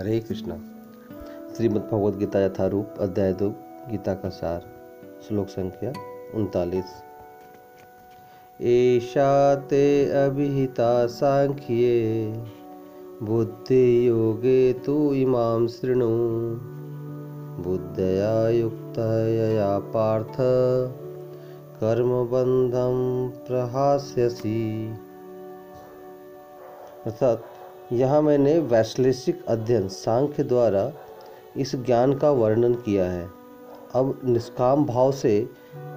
हरे कृष्णा। श्रीमद् भगवद गीता यथारूप, अध्याय दो, गीता का सार, श्लोक संख्या उनतालीस। एषा ते अभिहिता सांख्ये बुद्धि योगे तु इमां शृणु। बुद्धया युक्तः यया पार्थ, कर्मबन्धं प्रहास्यसि। अर्थात यहाँ मैंने वैश्लेषिक अध्ययन सांख्य द्वारा इस ज्ञान का वर्णन किया है। अब निष्काम भाव से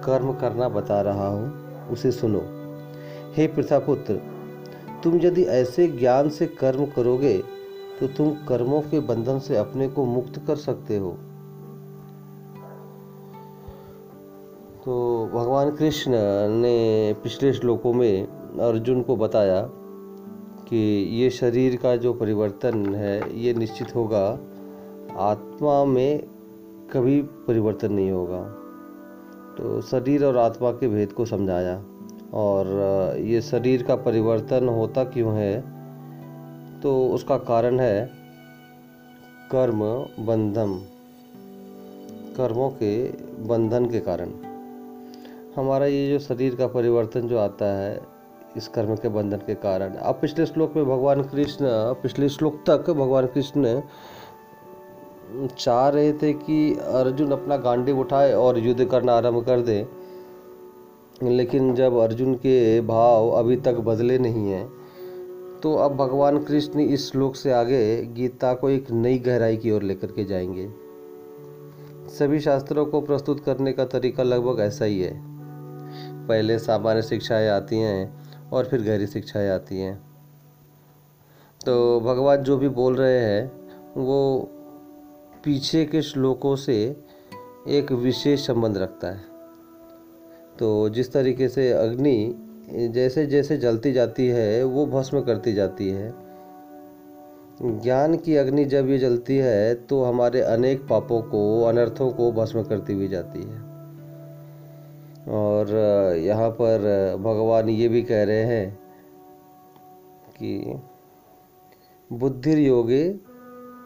कर्म करना बता रहा हूँ, उसे सुनो। हे प्रथापुत्र तुम यदि ऐसे ज्ञान से कर्म करोगे तो तुम कर्मों के बंधन से अपने को मुक्त कर सकते हो। तो भगवान कृष्ण ने पिछले श्लोकों में अर्जुन को बताया कि ये शरीर का जो परिवर्तन है, ये निश्चित होगा। आत्मा में कभी परिवर्तन नहीं होगा। तो शरीर और आत्मा के भेद को समझाया। और ये शरीर का परिवर्तन होता क्यों है? तो उसका कारण है कर्म बंधन। कर्मों के बंधन के कारण। हमारा ये जो शरीर का परिवर्तन जो आता है इस कर्म के बंधन के कारण। अब पिछले श्लोक में भगवान कृष्ण, पिछले श्लोक तक भगवान कृष्ण चाह रहे थे कि अर्जुन अपना गांडी उठाए और युद्ध करना आरंभ कर दे। लेकिन जब अर्जुन के भाव अभी तक बदले नहीं हैं तो अब भगवान कृष्ण इस श्लोक से आगे गीता को एक नई गहराई की ओर लेकर के जाएँगे। सभी शास्त्रों को प्रस्तुत करने का तरीका लगभग ऐसा ही है। पहले सामान्य शिक्षाएँ आती हैं और फिर गहरी शिक्षाएँ आती हैं। तो भगवान जो भी बोल रहे हैं, वो पीछे के श्लोकों से एक विशेष संबंध रखता है। तो जिस तरीके से अग्नि जैसे जैसे जलती जाती है, वो भस्म करती जाती है। ज्ञान की अग्नि जब ये जलती है तो हमारे अनेक पापों को, अनर्थों को भस्म करती हुई जाती है। और यहाँ पर भगवान ये भी कह रहे हैं कि बुद्धि योगे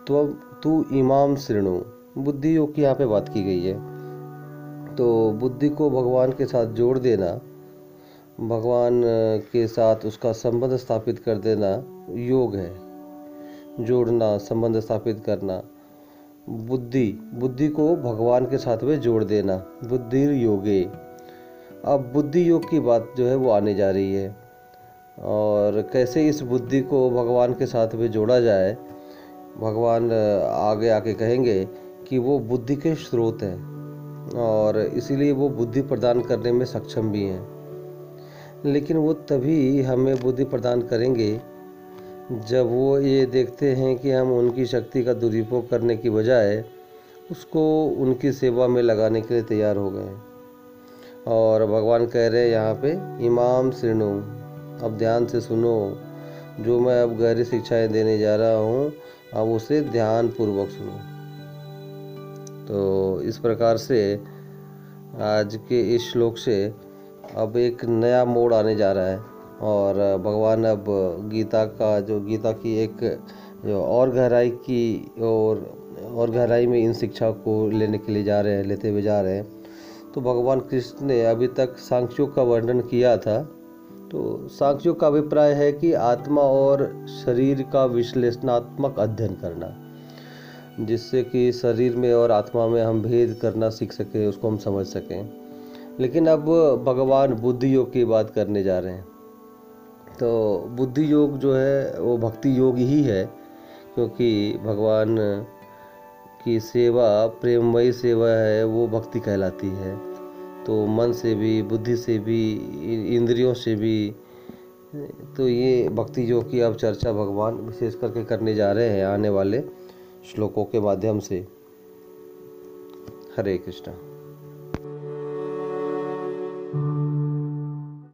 तो तू इमाम श्रेणु बुद्धि योग की यहाँ पे बात की गई है। तो बुद्धि को भगवान के साथ जोड़ देना, भगवान के साथ उसका संबंध स्थापित कर देना योग है। जोड़ना, संबंध स्थापित करना। बुद्धि बुद्धि को भगवान के साथ में जोड़ देना। बुद्धि योगे अब बुद्धि योग की बात जो है वो आने जा रही है। और कैसे इस बुद्धि को भगवान के साथ में जोड़ा जाए, भगवान आगे आके कहेंगे कि वो बुद्धि के स्रोत हैं और इसीलिए वो बुद्धि प्रदान करने में सक्षम भी हैं। लेकिन वो तभी हमें बुद्धि प्रदान करेंगे जब वो ये देखते हैं कि हम उनकी शक्ति का दुरुपयोग करने की बजाय उसको उनकी सेवा में लगाने के लिए तैयार हो गए। और भगवान कह रहे हैं यहाँ पे, इमाम श्रेणु, अब ध्यान से सुनो, जो मैं अब गहरी शिक्षाएँ देने जा रहा हूँ, अब उसे ध्यान पूर्वक सुनो। तो इस प्रकार से आज के इस श्लोक से अब एक नया मोड़ आने जा रहा है और भगवान अब गीता का, जो गीता की एक, जो और गहराई की और और गहराई में इन शिक्षा को लेने के लिए जा रहे हैं, लेते हुए जा रहे हैं। तो भगवान कृष्ण ने अभी तक सांख्यों का वर्णन किया था। तो सांख्यों का अभिप्राय है कि आत्मा और शरीर का विश्लेषणात्मक अध्ययन करना, जिससे कि शरीर में और आत्मा में हम भेद करना सीख सकें, उसको हम समझ सकें। लेकिन अब भगवान बुद्धि योग की बात करने जा रहे हैं। तो बुद्धि योग जो है, वो भक्ति योग ही है, क्योंकि भगवान की सेवा प्रेममयी सेवा है, वो भक्ति कहलाती है। तो मन से भी, बुद्धि से भी इंद्रियों से भी तो ये भक्ति जो कि अब चर्चा भगवान विशेष करके करने जा रहे हैं, आने वाले श्लोकों के माध्यम से। हरे कृष्णा।